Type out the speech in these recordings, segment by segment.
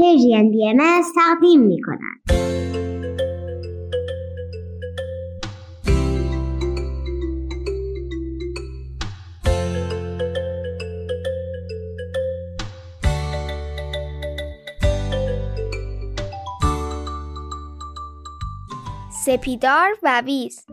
پرژین بی تقدیم می کند. سپیدار و ویز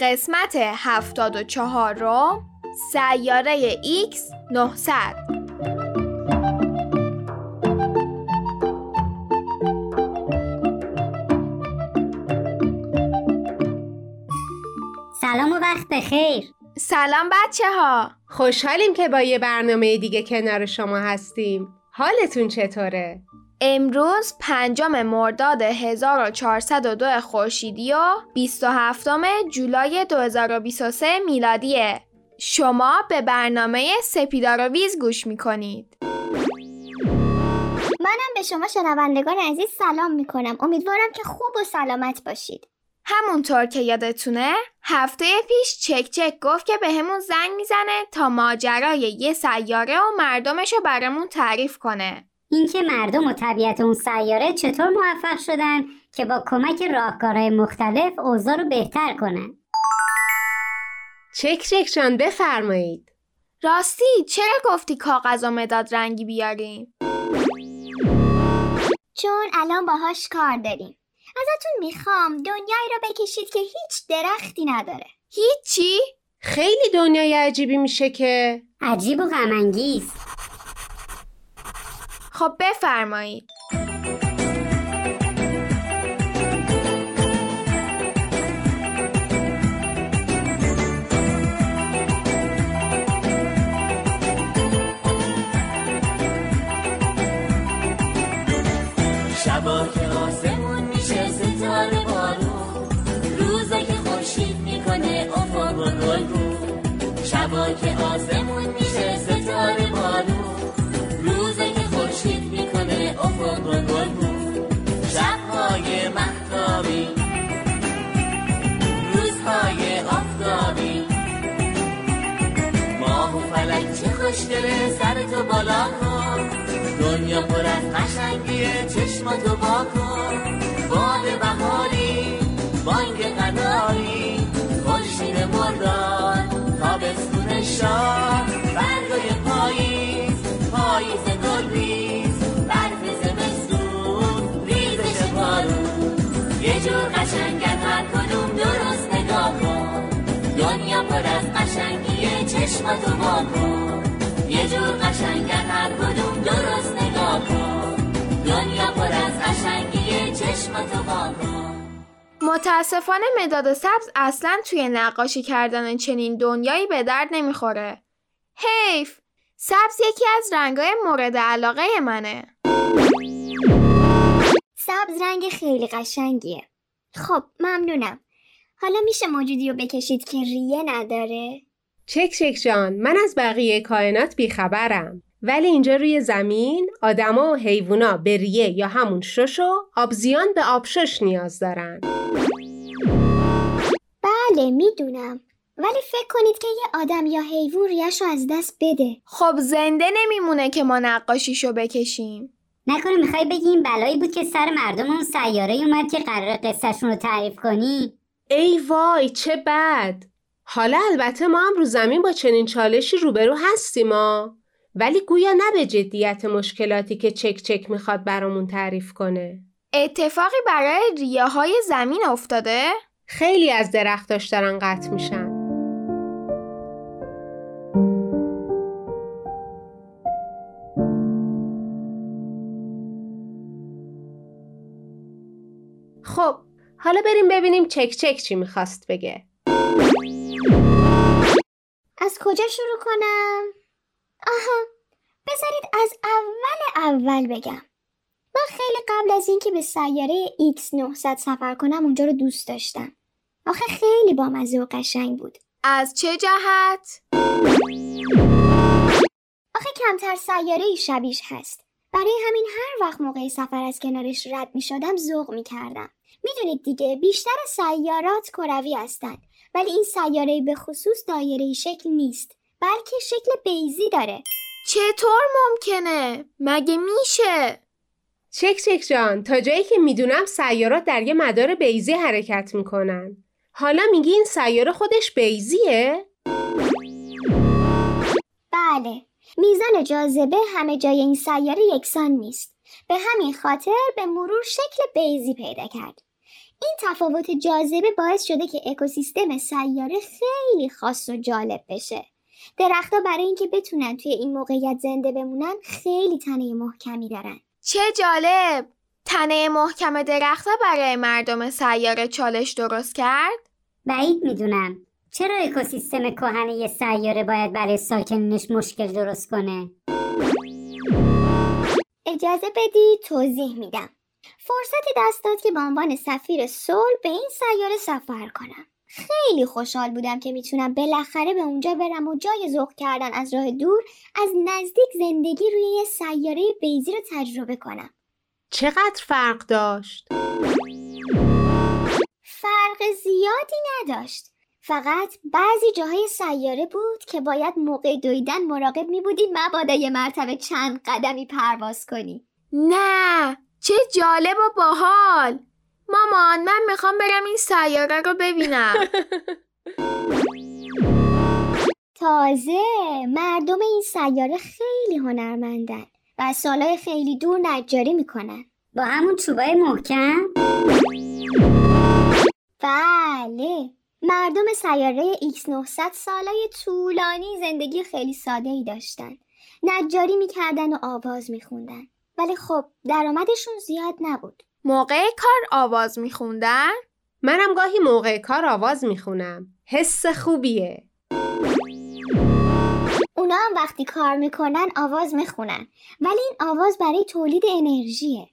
قسمت هفتاد و چهارم سیاره ایکس 900 سلام و وقت بخیر. سلام بچه ها خوشحالیم که با یه برنامه دیگه کنار شما هستیم. حالتون چطوره؟ امروز پنجم مرداد 1402 خورشیدی و 27 جولای 2023 میلادیه. شما به برنامه سپیدار و ویز گوش می‌کنید. منم به شما شنوندگان عزیز سلام می‌کنم. امیدوارم که خوب و سلامت باشید. همونطور که یادتونه هفته پیش چک چک گفت که به همون زنگ می‌زنه تا ماجرای یه سیاره و مردمش رو برامون تعریف کنه. اینکه مردم و طبیعت اون سیاره چطور موفق شدن که با کمک راهکارهای مختلف اوضاع رو بهتر کنن. چک چک جان بفرمایید. راستی چرا گفتی کاغذ و مداد رنگی بیاریم؟ چون الان باهاش کار داریم. ازتون می‌خوام دنیایی رو بکشید که هیچ درختی نداره. هیچی؟ خیلی دنیای عجیبی میشه که. عجیب و غمانگیز. خب بفرمایید. شبا که آسمون میشه ستاره بارون. روزا که خورشید می‌کنه افق و گل شبا که آسمون میشه ستاره بالا کن. دنیا پر از قشنگیه چشماتو با کن. باد بهاری بانگ قناری. خورشید مرداد تابستون شاه برگای پاییز پاییز گلریز برف زمستون ریزش بارون یه جور قشنگن هر کدوم درست نگاه کن. دنیا پر از قشنگیه چشماتو با کن. قشنگن هر کدوم درست نگاه کن دنیا پر از چشماتو با کن متاسفانه مداد سبز اصلا توی نقاشی کردن چنین دنیایی به درد نمی‌خوره. حیف! سبز یکی از رنگای مورد علاقه منه. سبز رنگ خیلی قشنگیه خب ممنونم حالا میشه موجودی رو بکشید که ریه نداره چک چک جان من از بقیه کائنات بیخبرم. ولی اینجا روی زمین آدما و حیوونا به ریه یا همون شش و آبزیان به آبشش نیاز دارن. بله می‌دونم. ولی فکر کنید که یه آدم یا حیوان ریش رو از دست بده. خب زنده نمیمونه که ما نقاشیشو بکشیم. نکنه می‌خوای بگی این بلایی بود که سر مردم اون سیاره اومد که قرار قصهشون رو تعریف کنی؟ ای وای چه بد! حالا البته ما هم رو زمین با چنین چالشی روبرو هستیم ما ولی گویا نه به جدیت مشکلاتی که چک چک می‌خواد برامون تعریف کنه. اتفاقی برای ریه های زمین افتاده؟ خیلی از درختاش دارن قطع میشن. خب حالا بریم ببینیم چک چک چی می‌خواست بگه. کجا شروع کنم؟ آها بذارید از اول اول بگم من خیلی قبل از اینکه به سیاره X900 سفر کنم اونجا رو دوست داشتم آخه خیلی بامزه و قشنگ بود از چه جهت؟ آخه کمتر سیاره ای شبیش هست برای همین هر وقت موقع سفر از کنارش رد می شدم ذوق می کردم. می‌دونید دیگه بیشتر سیارات کروی هستند ولی این سیاره به خصوص دایره شکل نیست بلکه شکل بیزی داره چطور ممکنه؟ مگه میشه؟ چک چک جان تا جایی که می‌دونم سیارات در یه مدار بیزی حرکت می‌کنن حالا میگی این سیاره خودش بیزیه؟ بله میزان جاذبه همه جای این سیاره یکسان نیست به همین خاطر به مرور شکل بیزی پیدا کرد این تفاوت جاذبه باعث شده که اکوسیستم سیاره خیلی خاص و جالب بشه. درختها برای اینکه بتونن توی این موقعیت زنده بمونن خیلی تنه محکمی دارن. چه جالب! تنه محکم درختها برای مردم سیاره چالش درست کرد؟ بعید می‌دونم. چرا اکوسیستم کهنه یه سیاره باید برای ساکنینش مشکل درست کنه؟ اجازه بدی توضیح میدم. فرصتی دست داد که به عنوان سفیر صلح به این سیاره سفر کنم. خیلی خوشحال بودم که می‌تونم بالاخره به اونجا برم و جای ذوق کردن از راه دور از نزدیک زندگی روی یه سیاره بیزی رو تجربه کنم. چقدر فرق داشت؟ فرق زیادی نداشت. فقط بعضی جاهای سیاره بود که باید موقع دویدن مراقب می بودی مبادا یه مرتبه چند قدمی پرواز کنی. نه! چه جالب و باحال. مامان من می‌خوام برم این سیاره رو ببینم. تازه مردم این سیاره خیلی هنرمندن و از سالهای خیلی دور نجاری می‌کنن. با همون چوبای محکم؟ بله. مردم سیاره X900 سالای طولانی زندگی خیلی ساده ای داشتن. نجاری می‌کردن و آواز میخوندن. ولی خب درآمدشون زیاد نبود. موقع کار آواز میخوندن؟ منم گاهی موقع کار آواز می‌خونم. حس خوبیه. اونا هم وقتی کار می‌کنن آواز می‌خونن. ولی این آواز برای تولید انرژیه.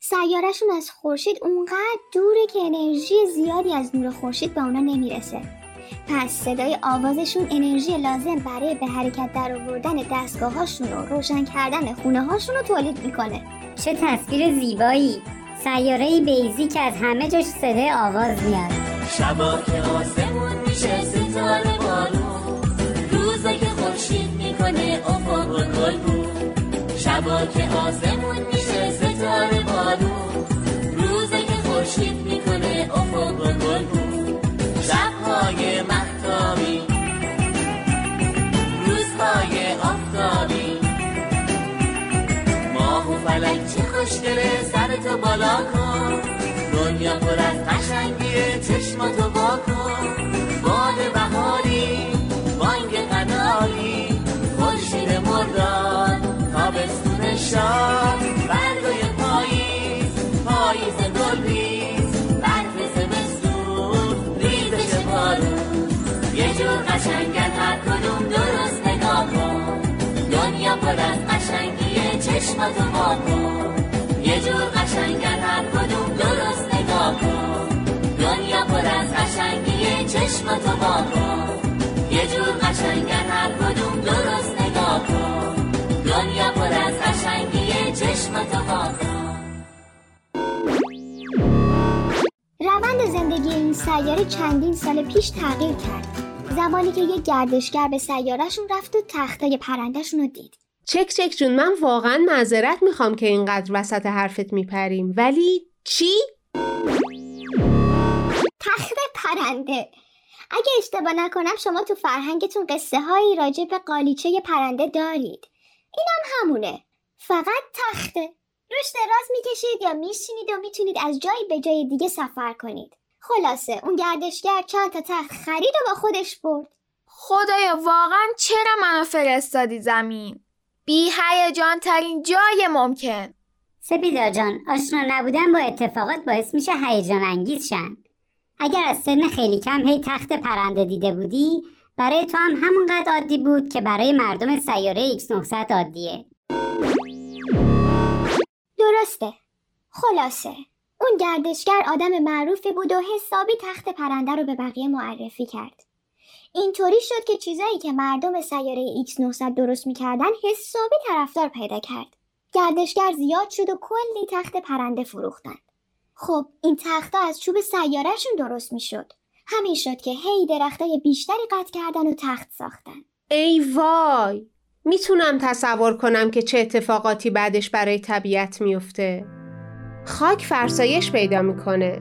سیارشون از خورشید اونقدر دوره که انرژی زیادی از نور خورشید به اونا نمی‌رسه. پس صدای آوازشون انرژی لازم برای به حرکت در آوردن دستگاهاشون و روشن کردن خونه هاشون رو تولید می‌کنه. چه تصویر زیبایی! سیاره بیزی که از همه جاش صدای آواز میاد شبا که آسمون میشه ستاره بارون روزا که خورشید می‌کنه افق و گلگون. شبا که آسمون میشه ستاره بارون روزا که خورشید می‌کنه افق و گلگون. شبهای محتابی روزهای آفتابی. ماه و فلک چه خوشگله سرتو بالا کن. دنیا پر از قشنگیه چشماتو وا کن. باد بهاری بانگ قناری. خورشید مرداد تابستون شاد. قشنگن هر کدوم درست نگاه کن دنیا پر از قشنگیه چشماتو وا کن یه جور قشنگن هر کدوم درست نگاه کن دنیا پر از قشنگیه چشماتو وا کن یه جور قشنگن هر کدوم درست نگاه کن دنیا پر از قشنگیه چشماتو وا کن روند زندگی این سیاره چندین سال پیش تغییر کرد. زمانی که یک گردشگر به سیارهشون رفت و تختای پرندهشون رو دید. چک چک جون من واقعا معذرت می‌خوام که اینقدر وسط حرفت میپریم. ولی چی؟ تخت پرنده. اگه اشتباه نکنم شما تو فرهنگتون قصه هایی راجع به قالیچه پرنده دارید. اینم همونه. فقط تخته. روش دراز می‌کشید یا میشینید و می‌تونید از جایی به جای دیگه سفر کنید. خلاصه اون گردشگر چند تا تخت خرید و با خودش برد. خدایا واقعا چرا منو فرستادی زمین؟ بی هیجان ترین جای ممکن. سپیدا جان آشنا نبودن با اتفاقات باعث میشه هیجان انگیز شن. اگر از سن خیلی کم هی تخت پرنده دیده بودی برای تو هم همونقدر عادی بود که برای مردم سیاره X900 عادیه. درسته. خلاصه. اون گردشگر آدم معروفی بود و حسابی تخت پرنده رو به بقیه معرفی کرد. اینطوری شد که چیزایی که مردم سیاره X900 درست می‌کردن حسابی طرفدار پیدا کرد. گردشگر زیاد شد و کلی تخت پرنده فروختن. خب این تختها از چوب سیارهشون درست می‌شد. همین شد که هی درختای بیشتری قطع کردن و تخت ساختن. ای وای! می‌تونم تصور کنم که چه اتفاقاتی بعدش برای طبیعت میفته خاک فرسایش پیدا می‌کنه.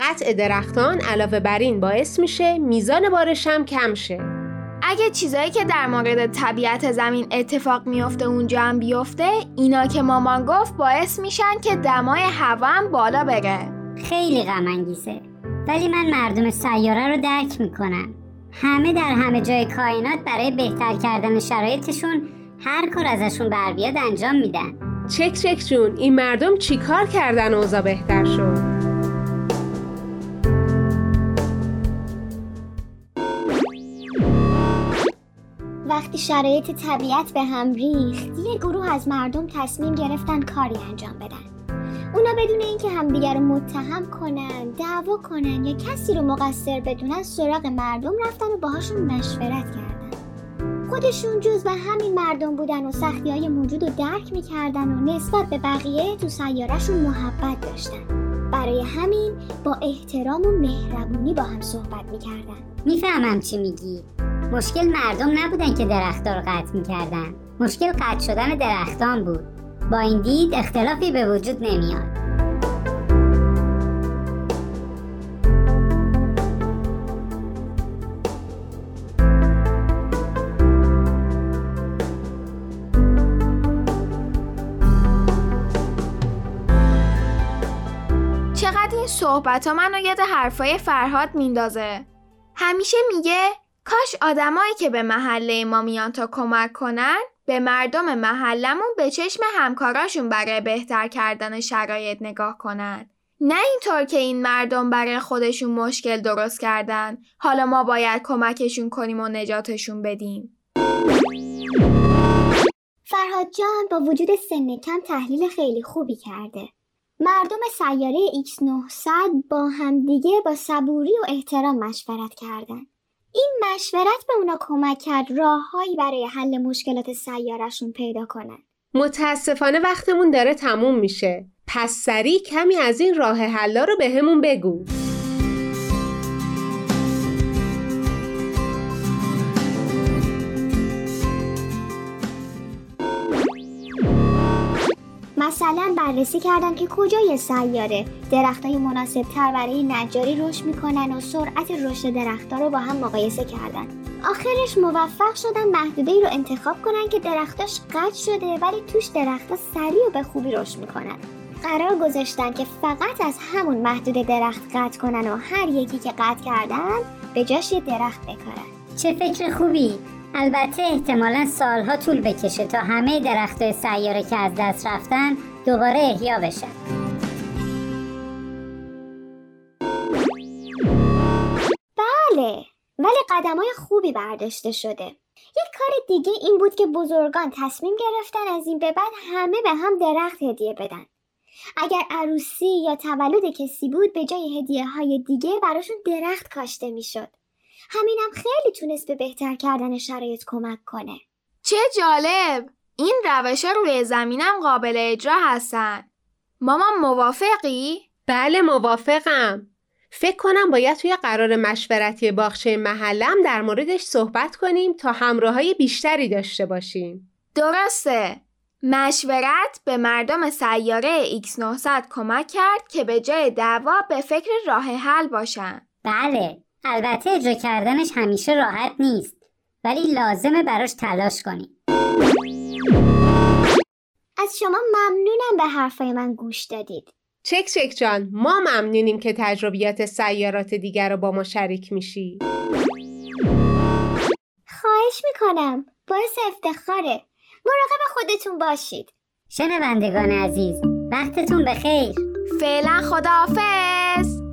قطع درختان علاوه بر این باعث میشه میزان بارش هم کم شه. اگه چیزایی که در مورد طبیعت زمین اتفاق میفته اونجا هم بیفته اینا که مامان گفت باعث میشن که دمای هوا هم بالا بره. خیلی غم انگیزه. ولی من مردم سیاره رو درک می‌کنم. همه در همه جای کائنات برای بهتر کردن شرایطشون هر کار ازشون بر بیاد انجام میدن. چک چک جون این مردم چیکار کردن اوضاع بهتر شد؟ وقتی شرایط طبیعت به هم ریخت یه گروه از مردم تصمیم گرفتن کاری انجام بدن. اونا بدون اینکه همدیگر رو متهم کنن دعوا کنن یا کسی رو مقصر بدونن سراغ مردم رفتن و باهاشون مشورت کردن. خودشون جز به همین مردم بودن و سختی های موجود رو درک می‌کردن و نسبت به بقیه تو سیارهشون محبت داشتن. برای همین با احترام و مهربونی با هم صحبت می‌کردن. می‌فهمم چی میگی. مشکل مردم نبودن که درختها رو قطع می‌کردن. مشکل قطع شدن درختان بود. با این دید اختلافی به وجود نمیاد. صحبت منو یاد حرفای فرهاد میندازه. همیشه میگه کاش آدمایی که به محله ما میان تا کمک کنن به مردم محلمون به چشم همکاراشون برای بهتر کردن شرایط نگاه کنن. نه اینطور که این مردم برای خودشون مشکل درست کردن. حالا ما باید کمکشون کنیم و نجاتشون بدیم. فرهاد جان با وجود سن کم تحلیل خیلی خوبی کرده. مردم سیاره X900 با همدیگه با صبوری و احترام مشورت کردن. این مشورت به اونا کمک کرد راههایی برای حل مشکلات سیارشون پیدا کنن. متاسفانه وقتمون داره تموم میشه. پس سریع کمی از این راه حلا رو بهمون بگو. مثلا بررسی کردن که کجای سیاره. درختای مناسب تر برای نجاری رشد می‌کنن و سرعت رشد درختها رو با هم مقایسه کردن. آخرش موفق شدن محدوده ای رو انتخاب کنن که درختاش قطع شده ولی توش درختها سریع و به خوبی رشد می‌کنن. قرار گذاشتن که فقط از همون محدوده درخت قطع کنن و هر یکی که قطع کردن به جاش یه درخت بکارن. چه فکر خوبی! البته احتمالا سالها طول بکشه تا همه درختای سیاره که از دست رفتن دوباره احیا بشن. بله ولی قدم های خوبی برداشته شده. یک کار دیگه این بود که بزرگان تصمیم گرفتن از این به بعد همه به هم درخت هدیه بدن. اگر عروسی یا تولد کسی بود به جای هدیه های دیگه براشون درخت کاشته می‌شد. همینم خیلی تونست به بهتر کردن شرایط کمک کنه. چه جالب! این روش روی زمینم قابل اجرا هستن. مامان موافقی؟ بله موافقم. فکر کنم باید توی قرار مشورتی باغچه محلم در موردش صحبت کنیم تا همراه های بیشتری داشته باشیم. درسته. مشورت به مردم سیاره X900 کمک کرد که به جای دعوا به فکر راه حل باشن. بله. البته اجرا کردنش همیشه راحت نیست ولی لازمه براش تلاش کنیم از شما ممنونم به حرفای من گوش دادید. چک چک جان ما ممنونیم که تجربیات سیارات دیگر رو با ما شریک میشی. خواهش می‌کنم. باعث افتخاره. مراقب خودتون باشید. شنوندگان عزیز وقتتون بخیر. فعلا خداحافظ.